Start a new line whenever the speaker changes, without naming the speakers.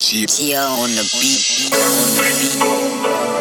Tia on the beat. On.